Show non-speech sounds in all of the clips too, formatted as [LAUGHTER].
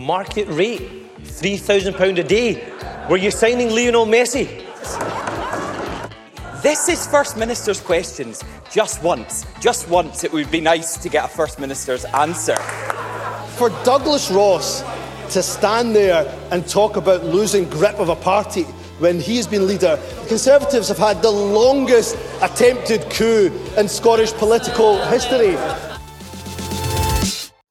market rate, £3,000 a day. Were you signing Lionel Messi? This is First Minister's questions. Just once, just once, it would be nice to get a First Minister's answer. For Douglas Ross to stand there and talk about losing grip of a party when he's been leader, the Conservatives have had the longest attempted coup in Scottish political history.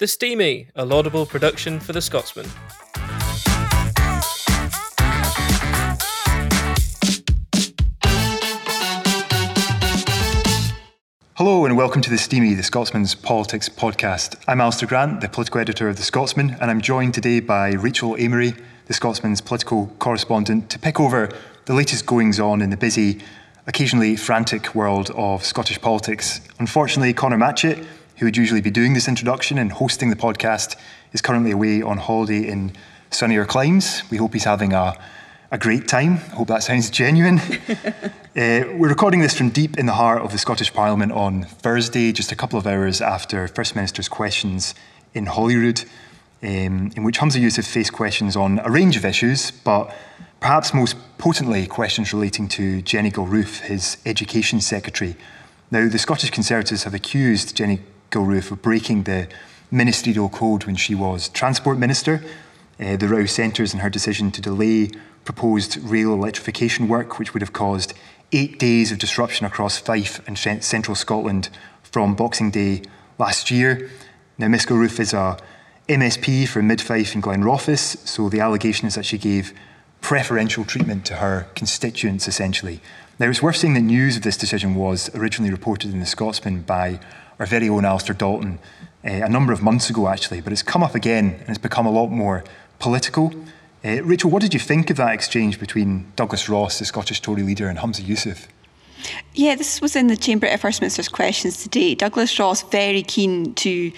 The Steamie, a laudable production for the Scotsman. Hello and welcome to the Steamie, the Scotsman's Politics podcast. I'm Alistair Grant, the political editor of The Scotsman, and I'm joined today by Rachel Amery, the Scotsman's political correspondent, to pick over the latest goings on in the busy, occasionally frantic world of Scottish politics. Unfortunately, Conor Matchett, who would usually be doing this introduction and hosting the podcast, is currently away on holiday in sunnier climes. We hope he's having a a great time. I hope that sounds genuine. [LAUGHS] uh, we're recording this from deep in the heart of the Scottish Parliament on Thursday, just a couple of hours after First Minister's questions in Holyrood, um, in which Humza Yousaf faced questions on a range of issues, but perhaps most potently questions relating to Jenny Gilruth, his education secretary. Now, the Scottish Conservatives have accused Jenny Gilruth of breaking the ministerial code when she was Transport Minister. Uh, the row centres in her decision to delay proposed rail electrification work, which would have caused eight days of disruption across Fife and central Scotland from Boxing Day last year. Now, Miss Gilruth is a MSP for Mid Fife and Glenrothes, so the allegation is that she gave preferential treatment to her constituents, essentially. Now, it's worth saying that news of this decision was originally reported in the Scotsman by our very own Alistair Dalton uh, a number of months ago, actually, but it's come up again and it's become a lot more political. Uh, Rachel, what did you think of that exchange between Douglas Ross, the Scottish Tory leader, and Humza Yousaf? Yeah, this was in the Chamber at First Minister's questions today. Douglas Ross very keen to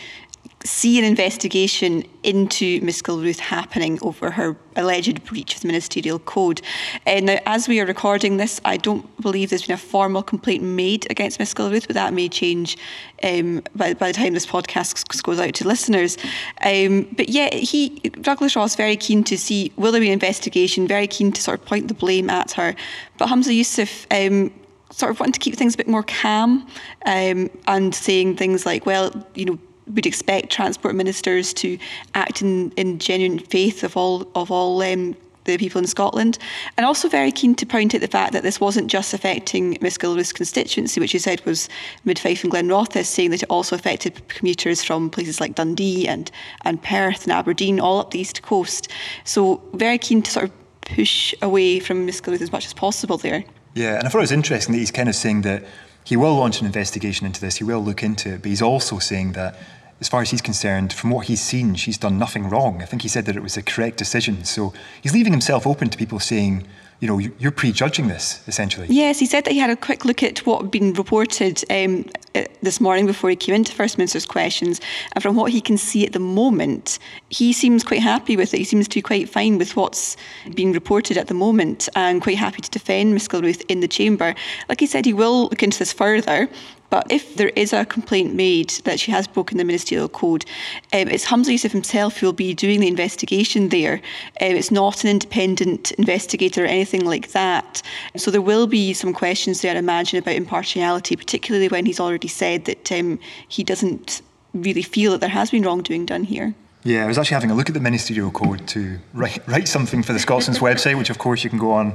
see an investigation into Miss Gilruth happening over her alleged breach of the ministerial code. Uh, now, as we are recording this, I don't believe there's been a formal complaint made against Miss Gilruth, but that may change um, by, by, the time this podcast goes out to listeners. Um, but yeah, he Douglas Ross is very keen to see will there be an investigation, very keen to sort of point the blame at her. But Humza Yousaf um, sort of wanting to keep things a bit more calm um, and saying things like, well, you know, would expect transport ministers to act in, in genuine faith of all of all um, the people in Scotland, and also very keen to point out the fact that this wasn't just affecting Miss Gilruth's constituency, which he said was Mid Fife and Glenrothes, saying that it also affected commuters from places like Dundee and and Perth and Aberdeen, all up the east coast. So very keen to sort of push away from Miss Gilruth as much as possible there. Yeah, and I thought it was interesting that he's kind of saying that he will launch an investigation into this, he will look into it, but he's also saying that as far as he's concerned, from what he's seen, she's done nothing wrong. I think he said that it was a correct decision. So he's leaving himself open to people saying, you know, you're prejudging this, essentially. Yes, he said that he had a quick look at what had been reported um, uh, this morning before he came into First Minister's questions. And from what he can see at the moment, he seems quite happy with it. He seems to be quite fine with what's being reported at the moment and quite happy to defend Miss Gilruth in the chamber. Like he said, he will look into this further. But if there is a complaint made that she has broken the ministerial code, um, it's Humza Yousaf himself who will be doing the investigation there. Um, it's not an independent investigator or anything like that. So there will be some questions there, I imagine, about impartiality, particularly when he's already said that um, he doesn't really feel that there has been wrongdoing done here. Yeah, I was actually having a look at the ministerial code to write, write something for the Scotsman's [LAUGHS] website, which of course you can go on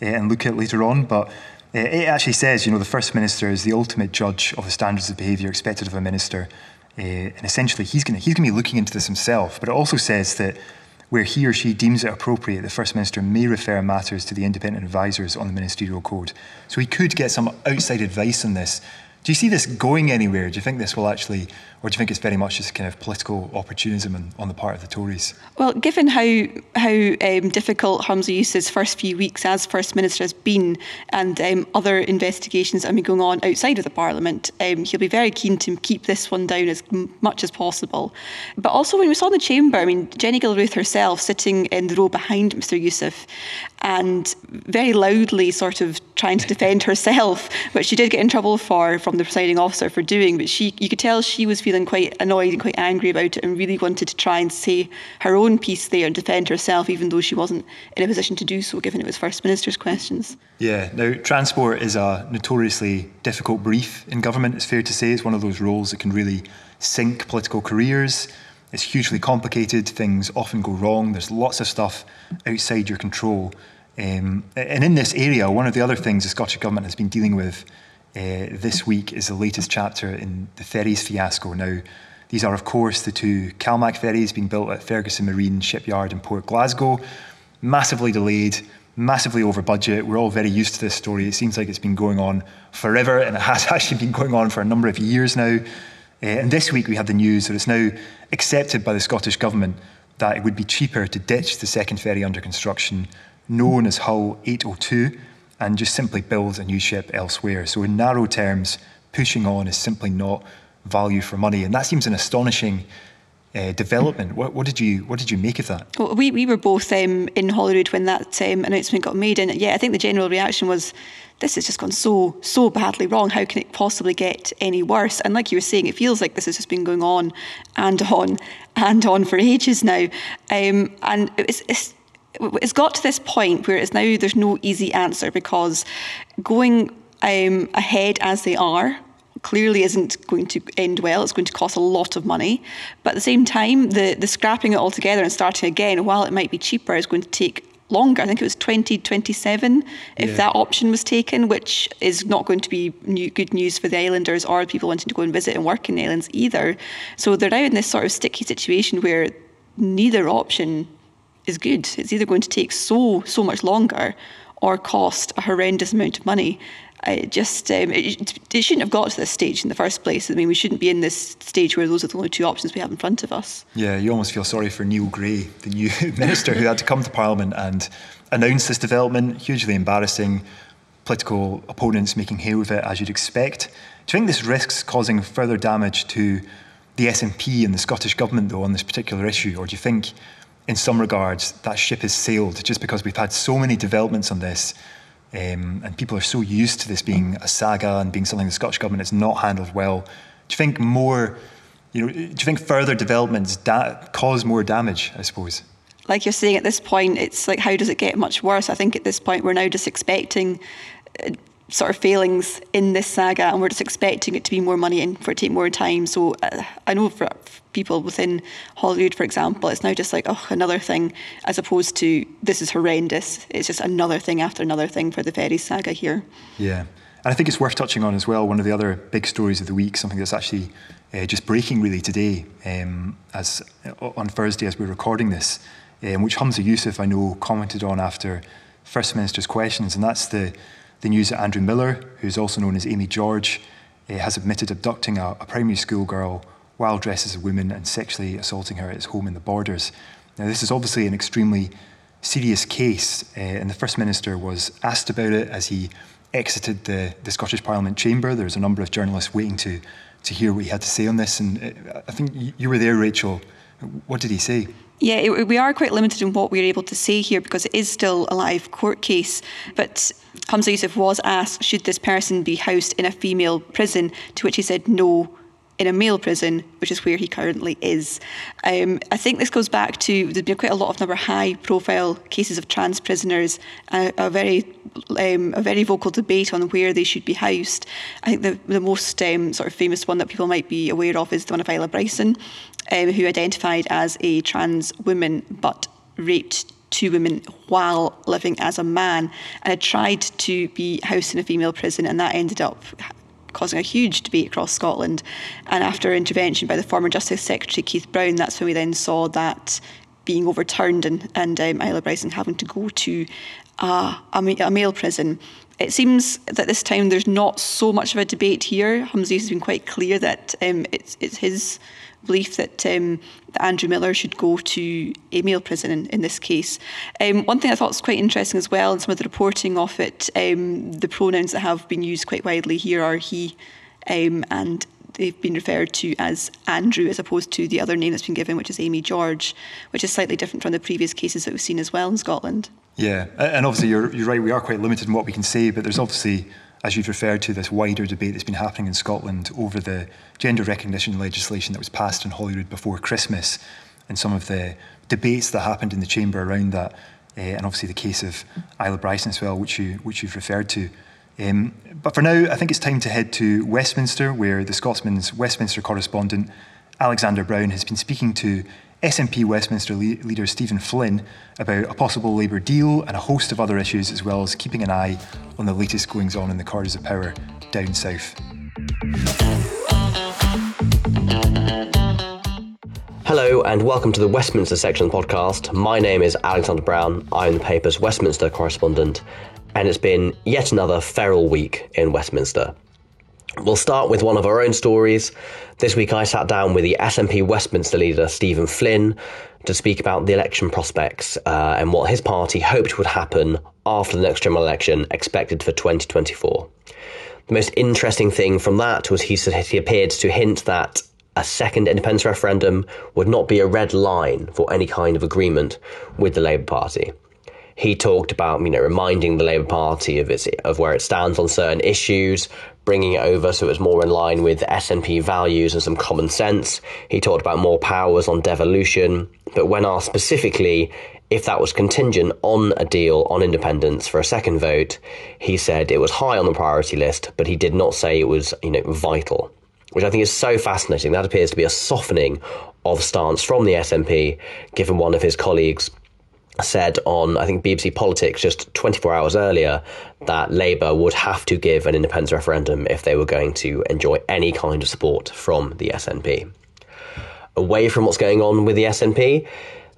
uh, and look at later on. But it actually says, you know, the First Minister is the ultimate judge of the standards of behaviour expected of a minister. Uh, and essentially, he's going he's to be looking into this himself. But it also says that where he or she deems it appropriate, the First Minister may refer matters to the independent advisers on the ministerial code. So he could get some outside advice on this do you see this going anywhere? Do you think this will actually, or do you think it's very much just kind of political opportunism on, on the part of the Tories? Well, given how how um, difficult Humza Yousaf's first few weeks as First Minister has been, and um, other investigations that have been going on outside of the Parliament, um, he'll be very keen to keep this one down as much as possible. But also, when we saw in the chamber, I mean, Jenny Gilruth herself sitting in the row behind Mr Yousaf, and very loudly sort of trying to defend herself, which she did get in trouble for from the presiding officer for doing. But she, you could tell she was feeling quite annoyed and quite angry about it and really wanted to try and say her own piece there and defend herself, even though she wasn't in a position to do so, given it was First Minister's questions. Yeah, now, transport is a notoriously difficult brief in government, it's fair to say. It's one of those roles that can really sink political careers. It's hugely complicated, things often go wrong, there's lots of stuff outside your control. Um, and in this area, one of the other things the Scottish Government has been dealing with uh, this week is the latest chapter in the ferries fiasco. Now, these are, of course, the two CalMac ferries being built at Ferguson Marine Shipyard in Port Glasgow. Massively delayed, massively over budget. We're all very used to this story. It seems like it's been going on forever, and it has [LAUGHS] actually been going on for a number of years now. Uh, and this week we had the news that it's now accepted by the Scottish Government that it would be cheaper to ditch the second ferry under construction known as Hull 802 and just simply build a new ship elsewhere. So, in narrow terms, pushing on is simply not value for money. And that seems an astonishing uh, development. What, what, did you what did you make of that? Well, we, we were both um, in Holyrood when that um, announcement got made, and yeah, I think the general reaction was, "This has just gone so so badly wrong. How can it possibly get any worse?" And like you were saying, it feels like this has just been going on and on and on for ages now, um, and it's, it's it's got to this point where it's now there's no easy answer because going um, ahead as they are clearly isn't going to end well. It's going to cost a lot of money. But at the same time, the, the scrapping it all together and starting again, while it might be cheaper, is going to take longer. I think it was 2027 if yeah. that option was taken, which is not going to be new, good news for the islanders or people wanting to go and visit and work in the islands either. So they're now in this sort of sticky situation where neither option is good. It's either going to take so so much longer or cost a horrendous amount of money. I just um, it, it, shouldn't have got to this stage in the first place. I mean, we shouldn't be in this stage where those are the only two options we have in front of us. Yeah, you almost feel sorry for Neil Gray, the new [LAUGHS] minister who had to come to Parliament and announce this development. Hugely embarrassing. Political opponents making hay with it, as you'd expect. Do you think this risks causing further damage to the SNP and the Scottish government, though, on this particular issue, or do you think in some regards, that ship has sailed just because we've had so many developments on this. Um, and people are so used to this being a saga and being something the Scottish government has not handled well. Do you think more, you know, do you think further developments da- cause more damage, I suppose? Like you're saying at this point, it's like, how does it get much worse? I think at this point, we're now just expecting sort of failings in this saga, and we're just expecting it to be more money and for it to take more time. So uh, I know for people within Holyrood, for example, it's now just like oh another thing, as opposed to this is horrendous. It's just another thing after another thing for the ferry saga here. Yeah, and I think it's worth touching on as well. One of the other big stories of the week, something that's actually uh, just breaking really today, um, as uh, on Thursday as we're recording this, um, which Humza Yousaf I know commented on after First Minister's questions, and that's the the news that Andrew Miller, who's also known as Amy George, uh, has admitted abducting a, a, primary school girl while dressed as a woman and sexually assaulting her at his home in the borders. Now, this is obviously an extremely serious case, uh, and the First Minister was asked about it as he exited the, the Scottish Parliament chamber. There was a number of journalists waiting to, to hear what he had to say on this, and uh, I think you were there, Rachel. What did he say? Yeah, it, we are quite limited in what we're able to say here because it is still a live court case. But Humza Yousaf was asked, should this person be housed in a female prison? To which he said, no, in a male prison, which is where he currently is. Um, I think this goes back to there's been quite a lot of number high profile cases of trans prisoners, uh, a very um, a very vocal debate on where they should be housed. I think the, the most um, sort of famous one that people might be aware of is the one of Isla Bryson, um, who identified as a trans woman but raped two women while living as a man and had tried to be housed in a female prison and that ended up causing a huge debate across Scotland. And after intervention by the former Justice Secretary Keith Brown, that's when we then saw that being overturned and, and um, Isla Bryson having to go to uh, a, a, male prison. It seems that this time there's not so much of a debate here. Humza has been quite clear that um, it's, it's his belief that, um, that, Andrew Miller should go to a male prison in, in this case. Um, one thing I thought was quite interesting as well and some of the reporting of it, um, the pronouns that have been used quite widely here are he um, and they've been referred to as Andrew as opposed to the other name that's been given, which is Amy George, which is slightly different from the previous cases that we've seen as well in Scotland. Yeah, and obviously you're, you're right, we are quite limited in what we can say, but there's obviously as you've referred to, this wider debate that's been happening in Scotland over the gender recognition legislation that was passed in Holyrood before Christmas and some of the debates that happened in the chamber around that, uh, and obviously the case of Isla Bryson as well, which, you, which you've referred to. Um, but for now, I think it's time to head to Westminster, where the Scotsman's Westminster correspondent, Alexander Brown, has been speaking to SNP Westminster le- leader Stephen Flynn about a possible Labour deal and a host of other issues, as well as keeping an eye on the latest goings on in the corridors of power down south. Hello and welcome to the Westminster section podcast. My name is Alexander Brown. I'm the paper's Westminster correspondent, and it's been yet another feral week in Westminster. We'll start with one of our own stories. This week I sat down with the SNP Westminster leader, Stephen Flynn, to speak about the election prospects uh, and what his party hoped would happen after the next general election expected for 2024. The most interesting thing from that was he, said he appeared to hint that a second independence referendum would not be a red line for any kind of agreement with the Labour Party he talked about you know reminding the Labour Party of its of where it stands on certain issues, bringing it over so it was more in line with SNP values and some common sense. He talked about more powers on devolution, but when asked specifically if that was contingent on a deal on independence for a second vote, he said it was high on the priority list, but he did not say it was you know vital. Which I think is so fascinating. That appears to be a softening of stance from the SNP, given one of his colleagues said on, I think, BBC Politics just 24 hours earlier that Labour would have to give an independence referendum if they were going to enjoy any kind of support from the SNP. Away from what's going on with the SNP,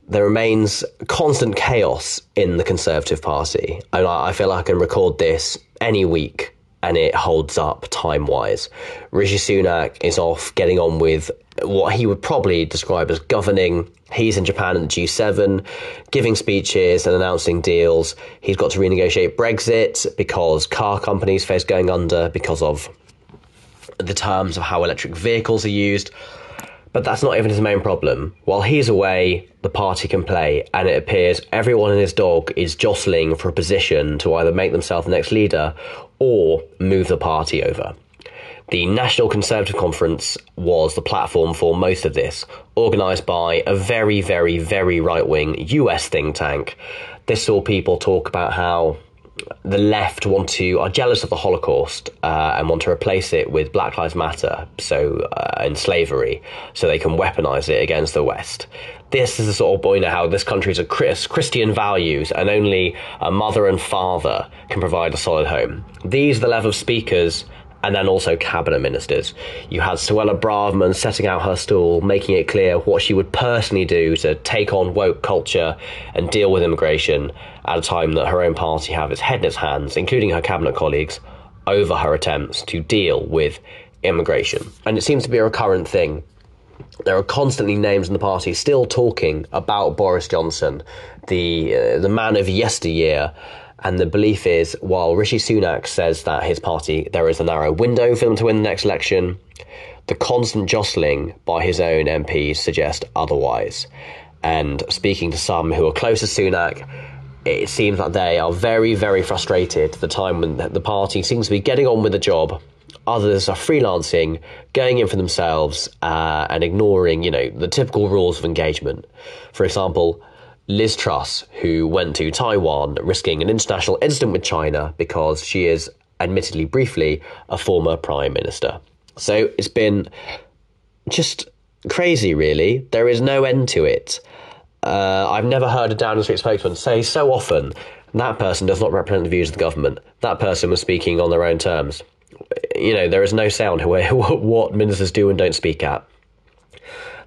there remains constant chaos in the Conservative Party. And I feel like I can record this any week and it holds up time wise. Rishi Sunak is off getting on with what he would probably describe as governing. He's in Japan at the G7, giving speeches and announcing deals. He's got to renegotiate Brexit because car companies face going under because of the terms of how electric vehicles are used. But that's not even his main problem. While he's away, the party can play, and it appears everyone and his dog is jostling for a position to either make themselves the next leader or move the party over. The National Conservative Conference was the platform for most of this, organised by a very, very, very right wing US think tank. This saw people talk about how the left want to are jealous of the Holocaust uh, and want to replace it with Black Lives Matter, so uh, and slavery, so they can weaponize it against the West. This is the sort of of how this country is a Christian values, and only a mother and father can provide a solid home. These are the level of speakers and then also cabinet ministers. You had Suella Braverman setting out her stall, making it clear what she would personally do to take on woke culture and deal with immigration at a time that her own party have its head in its hands, including her cabinet colleagues, over her attempts to deal with immigration. And it seems to be a recurrent thing. There are constantly names in the party still talking about Boris Johnson, the uh, the man of yesteryear, and the belief is, while Rishi Sunak says that his party, there is a narrow window for them to win the next election, the constant jostling by his own MPs suggest otherwise. And speaking to some who are close to Sunak, it seems that they are very, very frustrated at the time when the party seems to be getting on with the job. Others are freelancing, going in for themselves, uh, and ignoring, you know, the typical rules of engagement. For example, Liz Truss, who went to Taiwan, risking an international incident with China because she is, admittedly briefly, a former prime minister. So it's been just crazy, really. There is no end to it. Uh, I've never heard a Downing Street spokesman say so often that person does not represent the views of the government. That person was speaking on their own terms. You know, there is no sound [LAUGHS] where what ministers do and don't speak at.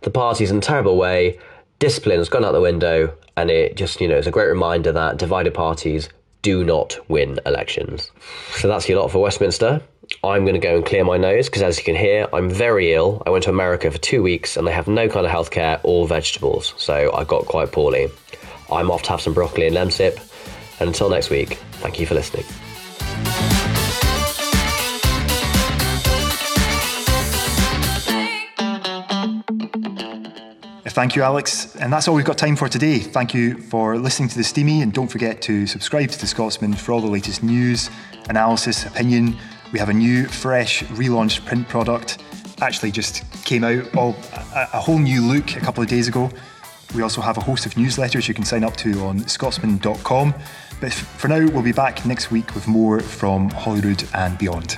The party's in a terrible way. Discipline has gone out the window, and it just, you know, it's a great reminder that divided parties do not win elections. So that's your lot for Westminster. I'm going to go and clear my nose because, as you can hear, I'm very ill. I went to America for two weeks and they have no kind of healthcare or vegetables, so I got quite poorly. I'm off to have some broccoli and lemsip. And until next week, thank you for listening. Thank you, Alex. And that's all we've got time for today. Thank you for listening to The Steamie, and don't forget to subscribe to The Scotsman for all the latest news, analysis, opinion. We have a new, fresh, relaunched print product. Actually, just came out all a, a whole new look a couple of days ago. We also have a host of newsletters you can sign up to on scotsman.com. But for now, we'll be back next week with more from Holyrood and beyond.